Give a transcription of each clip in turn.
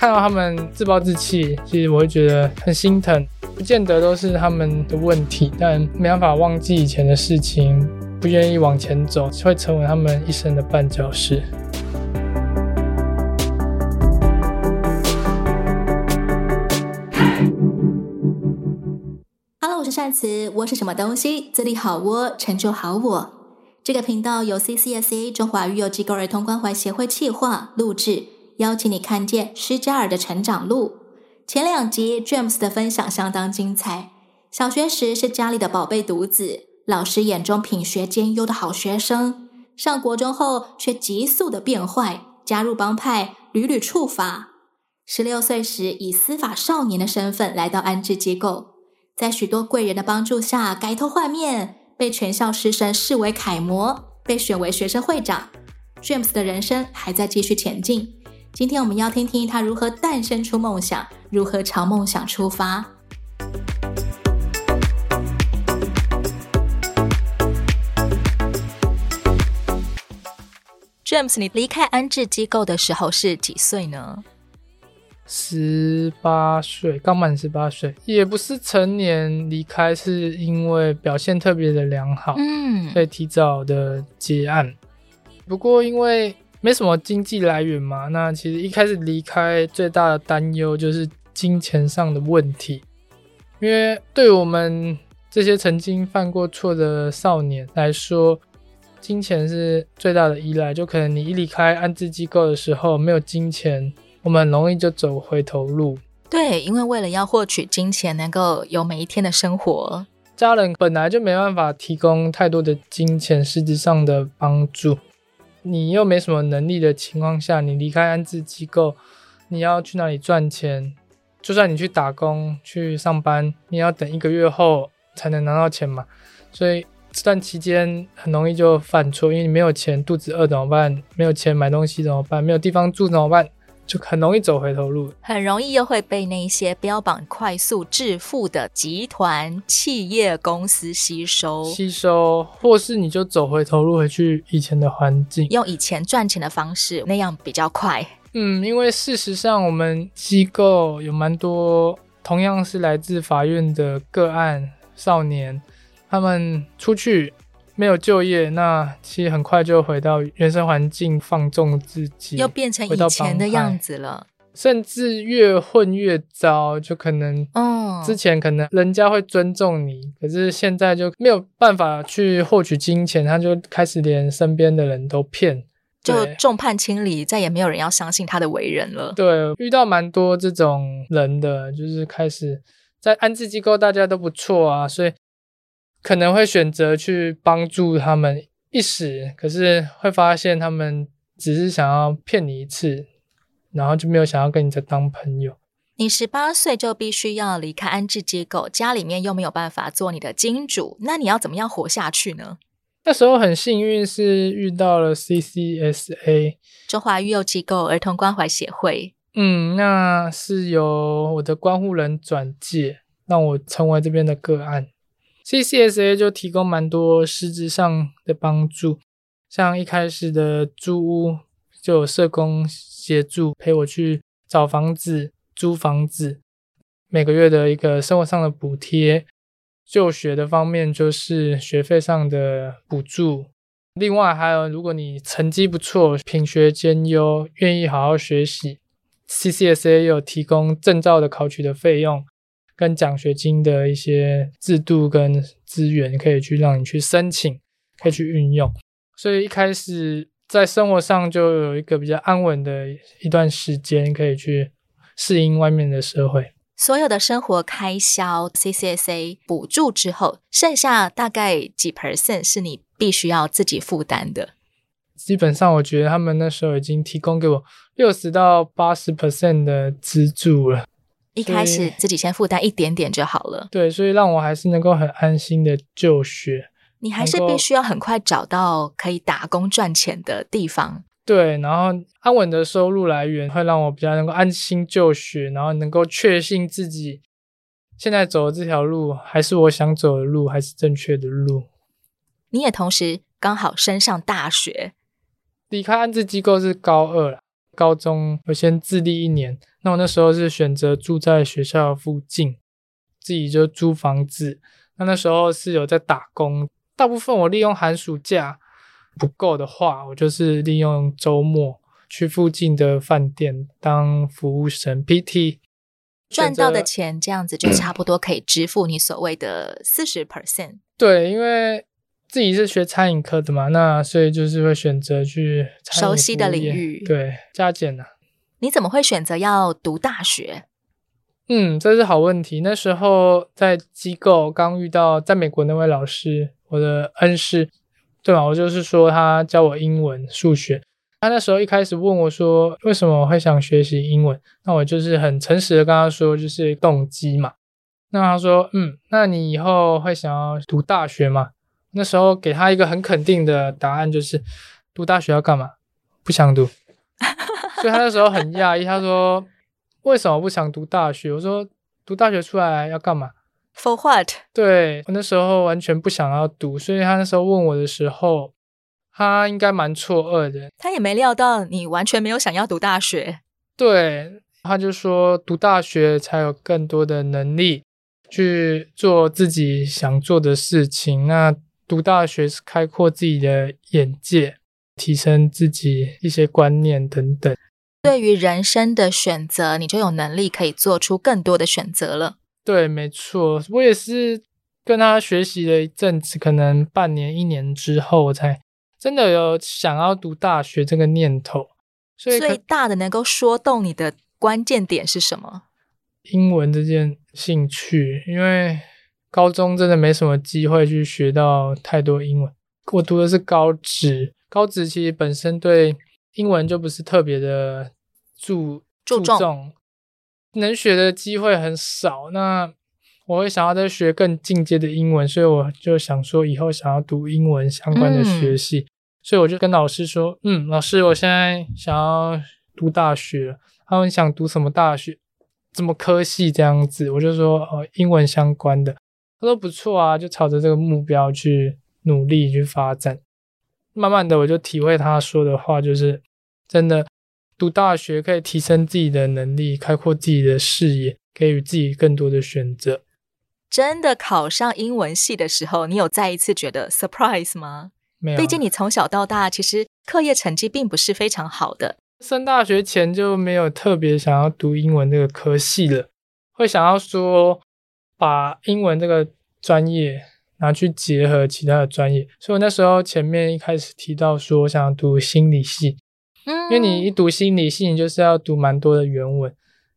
看到他们自暴自弃，其实我会觉得很心疼。不见得都是他们的问题，但没办法忘记以前的事情，不愿意往前走，会成为他们一生的绊脚石。Hello，我是善慈，窝是什么东西？自立好窝，成就好我。这个频道由 CCSA 中华育幼机构儿童关怀协会企划录制，邀请你看见施加尔的成长路。前两集 James 的分享相当精彩。小学时是家里的宝贝独子，老师眼中品学兼优的好学生。上国中后却急速的变坏，加入帮派，屡屡触法。十六岁时以司法少年的身份来到安置机构，在许多贵人的帮助下改头换面。被全校师生视为楷模，被选为学生会长。James 的人生还在继续前进。今天我们要听听他如何诞生出梦想，如何朝梦想出发。James，你离开安置机构的时候是几岁呢？十八岁，刚满十八岁，也不是成年离开，是因为表现特别的良好，嗯，所以提早的结案。不过因为没什么经济来源嘛，那其实一开始离开最大的担忧就是金钱上的问题，因为对我们这些曾经犯过错的少年来说，金钱是最大的依赖，就可能你一离开安置机构的时候没有金钱。我们很容易就走回头路。对，因为为了要获取金钱，能够有每一天的生活，家人本来就没办法提供太多的金钱实质上的帮助。你又没什么能力的情况下，你离开安置机构，你要去哪里赚钱？就算你去打工去上班，你要等一个月后才能拿到钱嘛。所以这段期间很容易就犯错，因为你没有钱，肚子饿怎么办？没有钱买东西怎么办？没有地方住怎么办？就很容易走回头路，很容易又会被那些标榜快速致富的集团、企业公司吸收，吸收，或是你就走回头路，回去以前的环境，用以前赚钱的方式，那样比较快。嗯，因为事实上，我们机构有蛮多同样是来自法院的个案少年，他们出去。没有就业，那其实很快就回到原生环境，放纵自己，又变成以前的样子了。甚至越混越糟，就可能，嗯，之前可能人家会尊重你，哦，可是现在就没有办法去获取金钱，他就开始连身边的人都骗，就众叛亲离，再也没有人要相信他的为人了。对，遇到蛮多这种人的，就是开始在安置机构，大家都不错啊，所以。可能会选择去帮助他们一时，可是会发现他们只是想要骗你一次，然后就没有想要跟你再当朋友。你十八岁就必须要离开安置机构，家里面又没有办法做你的金主，那你要怎么样活下去呢？那时候很幸运是遇到了 CCSA 中华育幼机构儿童关怀协会。嗯，那是由我的关护人转介，让我成为这边的个案。CCSA 就提供蛮多实质上的帮助，像一开始的租屋就有社工协助陪我去找房子、租房子，每个月的一个生活上的补贴，就学的方面就是学费上的补助。另外还有，如果你成绩不错、品学兼优、愿意好好学习，CCSA 有提供证照的考取的费用。跟奖学金的一些制度跟资源，可以去让你去申请，可以去运用。所以一开始在生活上就有一个比较安稳的一段时间，可以去适应外面的社会。所有的生活开销，CCSA 补助之后，剩下大概几 percent 是你必须要自己负担的？基本上，我觉得他们那时候已经提供给我六十到八十 percent 的资助了。一开始自己先负担一点点就好了。对，所以让我还是能够很安心的就学。你还是必须要很快找到可以打工赚钱的地方。对，然后安稳的收入来源会让我比较能够安心就学，然后能够确信自己现在走的这条路还是我想走的路，还是正确的路。你也同时刚好升上大学，离开安置机构是高二了。高中我先自立一年。那我那时候是选择住在学校附近，自己就租房子。那那时候是有在打工，大部分我利用寒暑假，不够的话，我就是利用周末去附近的饭店当服务生 PT，赚到的钱这样子就差不多可以支付你所谓的四十 percent。对，因为自己是学餐饮科的嘛，那所以就是会选择去熟悉的领域，对，加减呢、啊。你怎么会选择要读大学？嗯，这是好问题。那时候在机构刚遇到在美国那位老师，我的恩师，对吧？我就是说他教我英文、数学。他那时候一开始问我说，为什么我会想学习英文？那我就是很诚实的跟他说，就是动机嘛。那他说，嗯，那你以后会想要读大学吗？那时候给他一个很肯定的答案，就是读大学要干嘛？不想读。所以他那时候很讶异，他说：“为什么不想读大学？”我说：“读大学出来要干嘛？”For what？对，我那时候完全不想要读，所以他那时候问我的时候，他应该蛮错愕的。他也没料到你完全没有想要读大学。对，他就说读大学才有更多的能力去做自己想做的事情。那读大学是开阔自己的眼界，提升自己一些观念等等。对于人生的选择，你就有能力可以做出更多的选择了。对，没错，我也是跟他学习了一阵子，可能半年、一年之后，我才真的有想要读大学这个念头。所以最大的能够说动你的关键点是什么？英文这件兴趣，因为高中真的没什么机会去学到太多英文。我读的是高职，高职其实本身对。英文就不是特别的注注重，能学的机会很少。那我会想要再学更进阶的英文，所以我就想说以后想要读英文相关的学系。嗯、所以我就跟老师说：“嗯，老师，我现在想要读大学。”他们想读什么大学？怎么科系这样子？我就说：“哦，英文相关的。”他说：“不错啊，就朝着这个目标去努力去发展。”慢慢的，我就体会他说的话，就是真的，读大学可以提升自己的能力，开阔自己的视野，给予自己更多的选择。真的考上英文系的时候，你有再一次觉得 surprise 吗？没有，毕竟你从小到大其实课业成绩并不是非常好的。升大学前就没有特别想要读英文这个科系了，会想要说把英文这个专业。拿去结合其他的专业，所以我那时候前面一开始提到说，我想读心理系，嗯，因为你一读心理系，你就是要读蛮多的原文，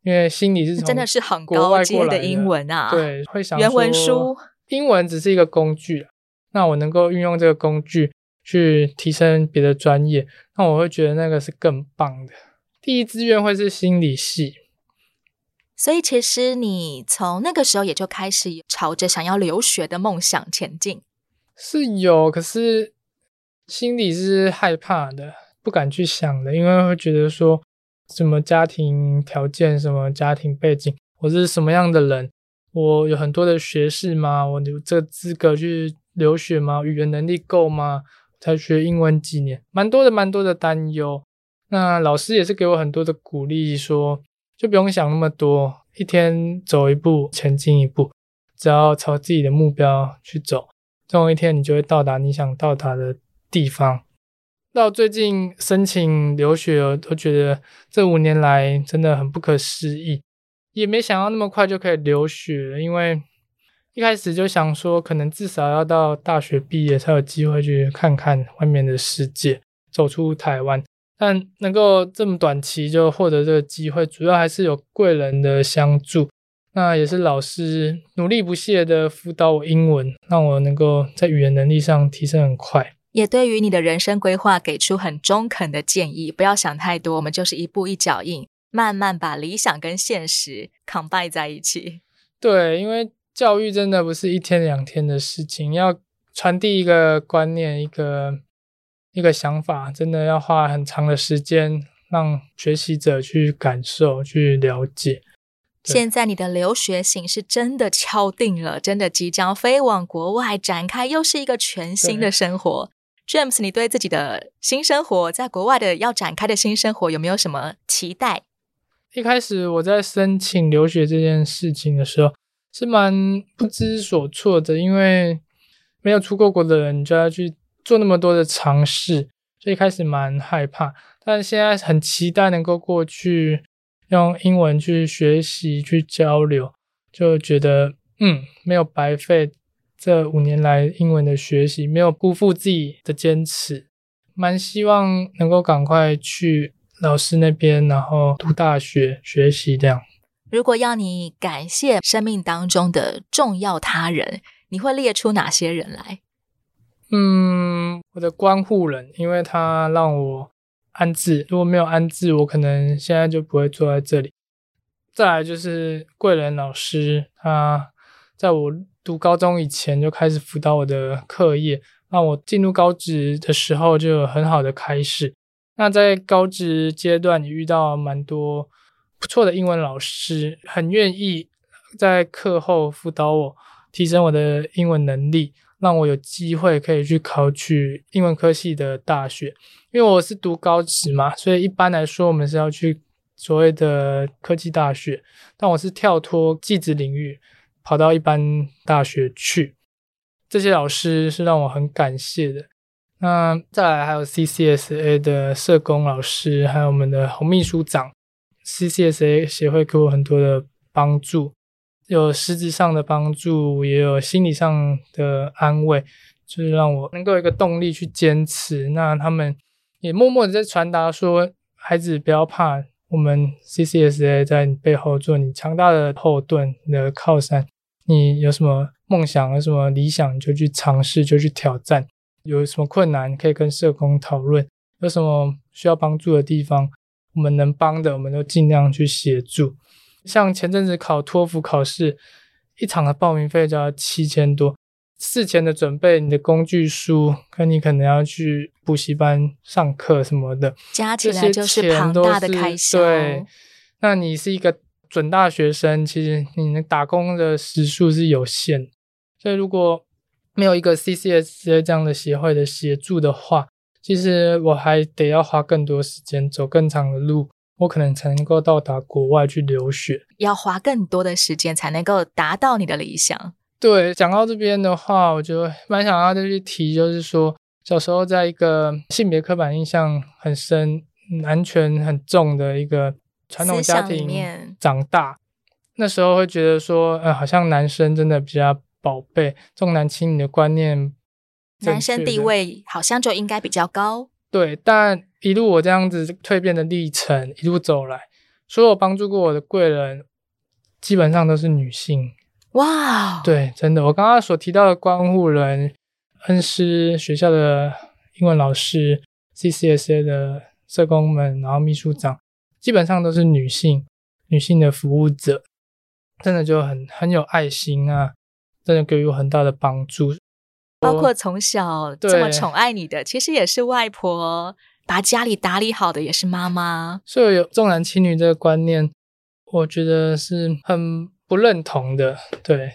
因为心理是从真的是很高阶的英文啊，对，会想原文书，英文只是一个工具，那我能够运用这个工具去提升别的专业，那我会觉得那个是更棒的。第一志愿会是心理系。所以，其实你从那个时候也就开始朝着想要留学的梦想前进。是有，可是心里是害怕的，不敢去想的，因为会觉得说，什么家庭条件、什么家庭背景，我是什么样的人，我有很多的学士吗？我有这个资格去留学吗？语言能力够吗？才学英文几年，蛮多的，蛮多的担忧。那老师也是给我很多的鼓励，说。就不用想那么多，一天走一步，前进一步，只要朝自己的目标去走，总有一天你就会到达你想到达的地方。到最近申请留学，都觉得这五年来真的很不可思议，也没想到那么快就可以留学，因为一开始就想说，可能至少要到大学毕业才有机会去看看外面的世界，走出台湾。但能够这么短期就获得这个机会，主要还是有贵人的相助，那也是老师努力不懈的辅导我英文，让我能够在语言能力上提升很快。也对于你的人生规划给出很中肯的建议，不要想太多，我们就是一步一脚印，慢慢把理想跟现实 combine 在一起。对，因为教育真的不是一天两天的事情，要传递一个观念，一个。一个想法真的要花很长的时间，让学习者去感受、去了解。现在你的留学行是真的敲定了，真的即将飞往国外展开，又是一个全新的生活。James，你对自己的新生活，在国外的要展开的新生活，有没有什么期待？一开始我在申请留学这件事情的时候，是蛮不知所措的，因为没有出过国的人，你就要去做那么多的尝试，所以开始蛮害怕。但现在很期待能够过去用英文去学习、去交流，就觉得嗯，没有白费。这五年来英文的学习，没有辜负自己的坚持，蛮希望能够赶快去老师那边，然后读大学学习这样。如果要你感谢生命当中的重要他人，你会列出哪些人来？嗯，我的关护人，因为他让我安置，如果没有安置，我可能现在就不会坐在这里。再来就是贵人老师，他在我。读高中以前就开始辅导我的课业，那我进入高职的时候就有很好的开始。那在高职阶段，也遇到蛮多不错的英文老师，很愿意在课后辅导我，提升我的英文能力，让我有机会可以去考取英文科系的大学。因为我是读高职嘛，所以一般来说我们是要去所谓的科技大学，但我是跳脱技职领域。跑到一般大学去，这些老师是让我很感谢的。那再来还有 CCSA 的社工老师，还有我们的洪秘书长，CCSA 协会给我很多的帮助，有实质上的帮助，也有心理上的安慰，就是让我能够有一个动力去坚持。那他们也默默的在传达说，孩子不要怕，我们 CCSA 在你背后做你强大的后盾，你的靠山。你有什么梦想，有什么理想，你就去尝试，就去挑战。有什么困难，可以跟社工讨论。有什么需要帮助的地方，我们能帮的，我们都尽量去协助。像前阵子考托福考试，一场的报名费就要七千多，事前的准备，你的工具书，跟你可能要去补习班上课什么的，加起来就是庞大的开销。对，那你是一个。准大学生，其实你能打工的时数是有限，所以如果没有一个 CCSA 这样的协会的协助的话，其实我还得要花更多时间，走更长的路，我可能才能够到达国外去留学，要花更多的时间才能够达到你的理想。对，讲到这边的话，我就蛮想要再去提，就是说小时候在一个性别刻板印象很深、男权很重的一个。传统家庭长大，那时候会觉得说，呃，好像男生真的比较宝贝，重男轻女的观念，男生地位好像就应该比较高。对，但一路我这样子蜕变的历程，一路走来，所有帮助过我的贵人，基本上都是女性。哇，对，真的，我刚刚所提到的关护人、恩师、学校的英文老师、CCSA 的社工们，然后秘书长。基本上都是女性，女性的服务者，真的就很很有爱心啊，真的给予我很大的帮助。包括从小这么宠爱你的，其实也是外婆，把家里打理好的也是妈妈。所以有重男轻女这个观念，我觉得是很不认同的。对，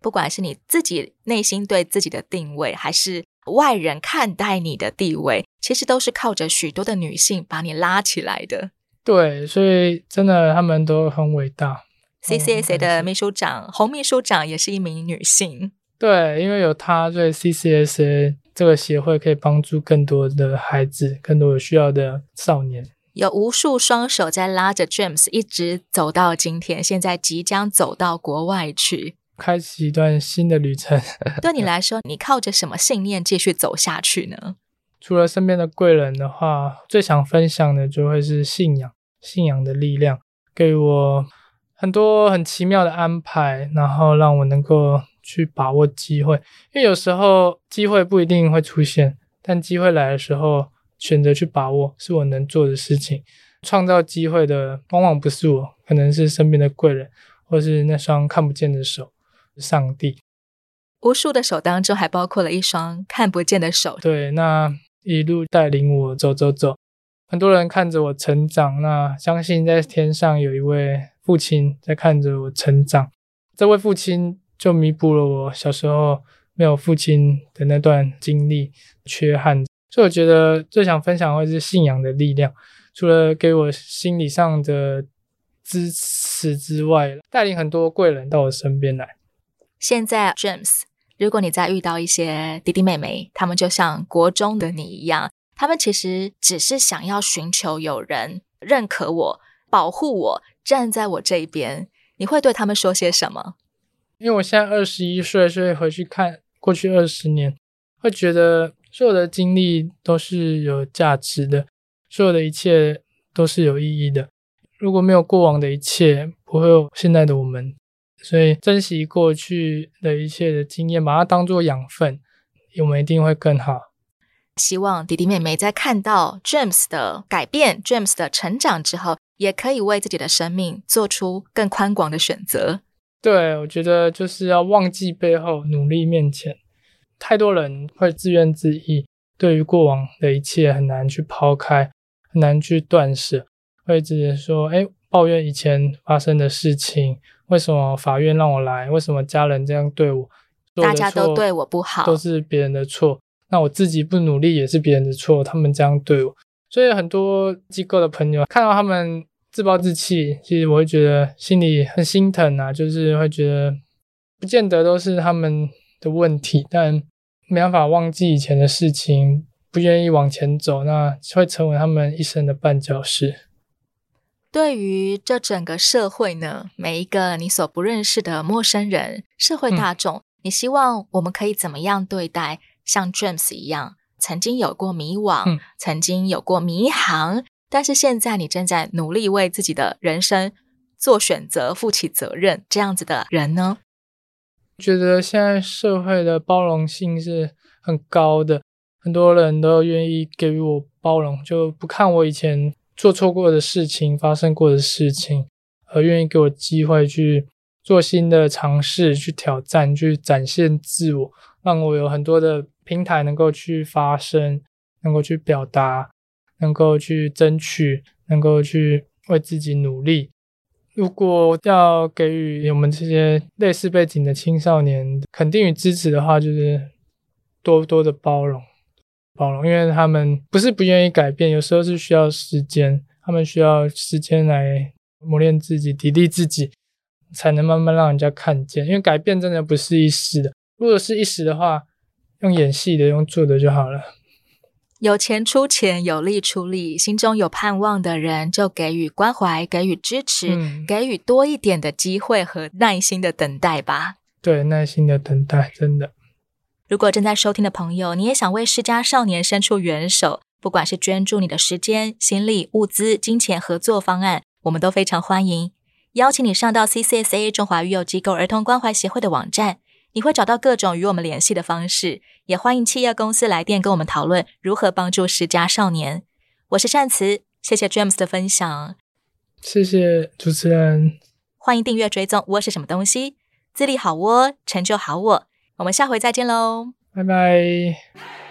不管是你自己内心对自己的定位，还是外人看待你的地位，其实都是靠着许多的女性把你拉起来的。对，所以真的他们都很伟大。CCSA 的秘书长洪秘书长也是一名女性。对，因为有他，所以 CCSA 这个协会可以帮助更多的孩子，更多有需要的少年。有无数双手在拉着 James 一直走到今天，现在即将走到国外去，开启一段新的旅程。对你来说，你靠着什么信念继续走下去呢？除了身边的贵人的话，最想分享的就会是信仰。信仰的力量给我很多很奇妙的安排，然后让我能够去把握机会。因为有时候机会不一定会出现，但机会来的时候，选择去把握是我能做的事情。创造机会的往往不是我，可能是身边的贵人，或是那双看不见的手，上帝。无数的手当中，还包括了一双看不见的手。对，那一路带领我走走走。很多人看着我成长，那相信在天上有一位父亲在看着我成长。这位父亲就弥补了我小时候没有父亲的那段经历缺憾，所以我觉得最想分享的会是信仰的力量，除了给我心理上的支持之外，带领很多贵人到我身边来。现在，James，如果你再遇到一些弟弟妹妹，他们就像国中的你一样，他们其实只是想要寻求有人认可我、保护我、站在我这一边，你会对他们说些什么？因为我现在二十一岁，所以回去看过去二十年，会觉得所有的经历都是有价值的，所有的一切都是有意义的。如果没有过往的一切，不会有现在的我们。所以珍惜过去的一切的经验，把它当作养分，我们一定会更好。希望弟弟妹妹在看到 James 的改变、James 的成长之后，也可以为自己的生命做出更宽广的选择。对，我觉得就是要忘记背后，努力面前。太多人会自怨自艾，对于过往的一切很难去抛开，很难去断舍，会直接说：“哎，抱怨以前发生的事情，为什么法院让我来？为什么家人这样对我？大家都对我不好，都是别人的错。那我自己不努力也是别人的错，他们这样对我。所以很多机构的朋友看到他们。”自暴自弃，其实我会觉得心里很心疼啊，就是会觉得不见得都是他们的问题，但没办法忘记以前的事情，不愿意往前走，那会成为他们一生的绊脚石。对于这整个社会呢，每一个你所不认识的陌生人，社会大众，嗯、你希望我们可以怎么样对待像 James 一样，曾经有过迷惘，嗯、曾经有过迷航。但是现在你正在努力为自己的人生做选择、负起责任，这样子的人呢？觉得现在社会的包容性是很高的，很多人都愿意给予我包容，就不看我以前做错过的事情、发生过的事情，而愿意给我机会去做新的尝试、去挑战、去展现自我，让我有很多的平台能够去发声，能够去表达。能够去争取，能够去为自己努力。如果要给予我们这些类似背景的青少年肯定与支持的话，就是多多的包容，包容，因为他们不是不愿意改变，有时候是需要时间，他们需要时间来磨练自己、砥砺自己，才能慢慢让人家看见。因为改变真的不是一时的，如果是一时的话，用演戏的、用做的就好了。有钱出钱，有力出力，心中有盼望的人就给予关怀，给予支持，嗯、给予多一点的机会和耐心的等待吧。对，耐心的等待，真的。如果正在收听的朋友，你也想为世家少年伸出援手，不管是捐助你的时间、心力、物资、金钱合作方案，我们都非常欢迎。邀请你上到 CCSA 中华育幼机构儿童关怀协会的网站。你会找到各种与我们联系的方式，也欢迎企业公司来电跟我们讨论如何帮助十家少年。我是善慈，谢谢 James 的分享，谢谢主持人，欢迎订阅追踪窝是什么东西，自立好窝，成就好我，我们下回再见喽，拜拜。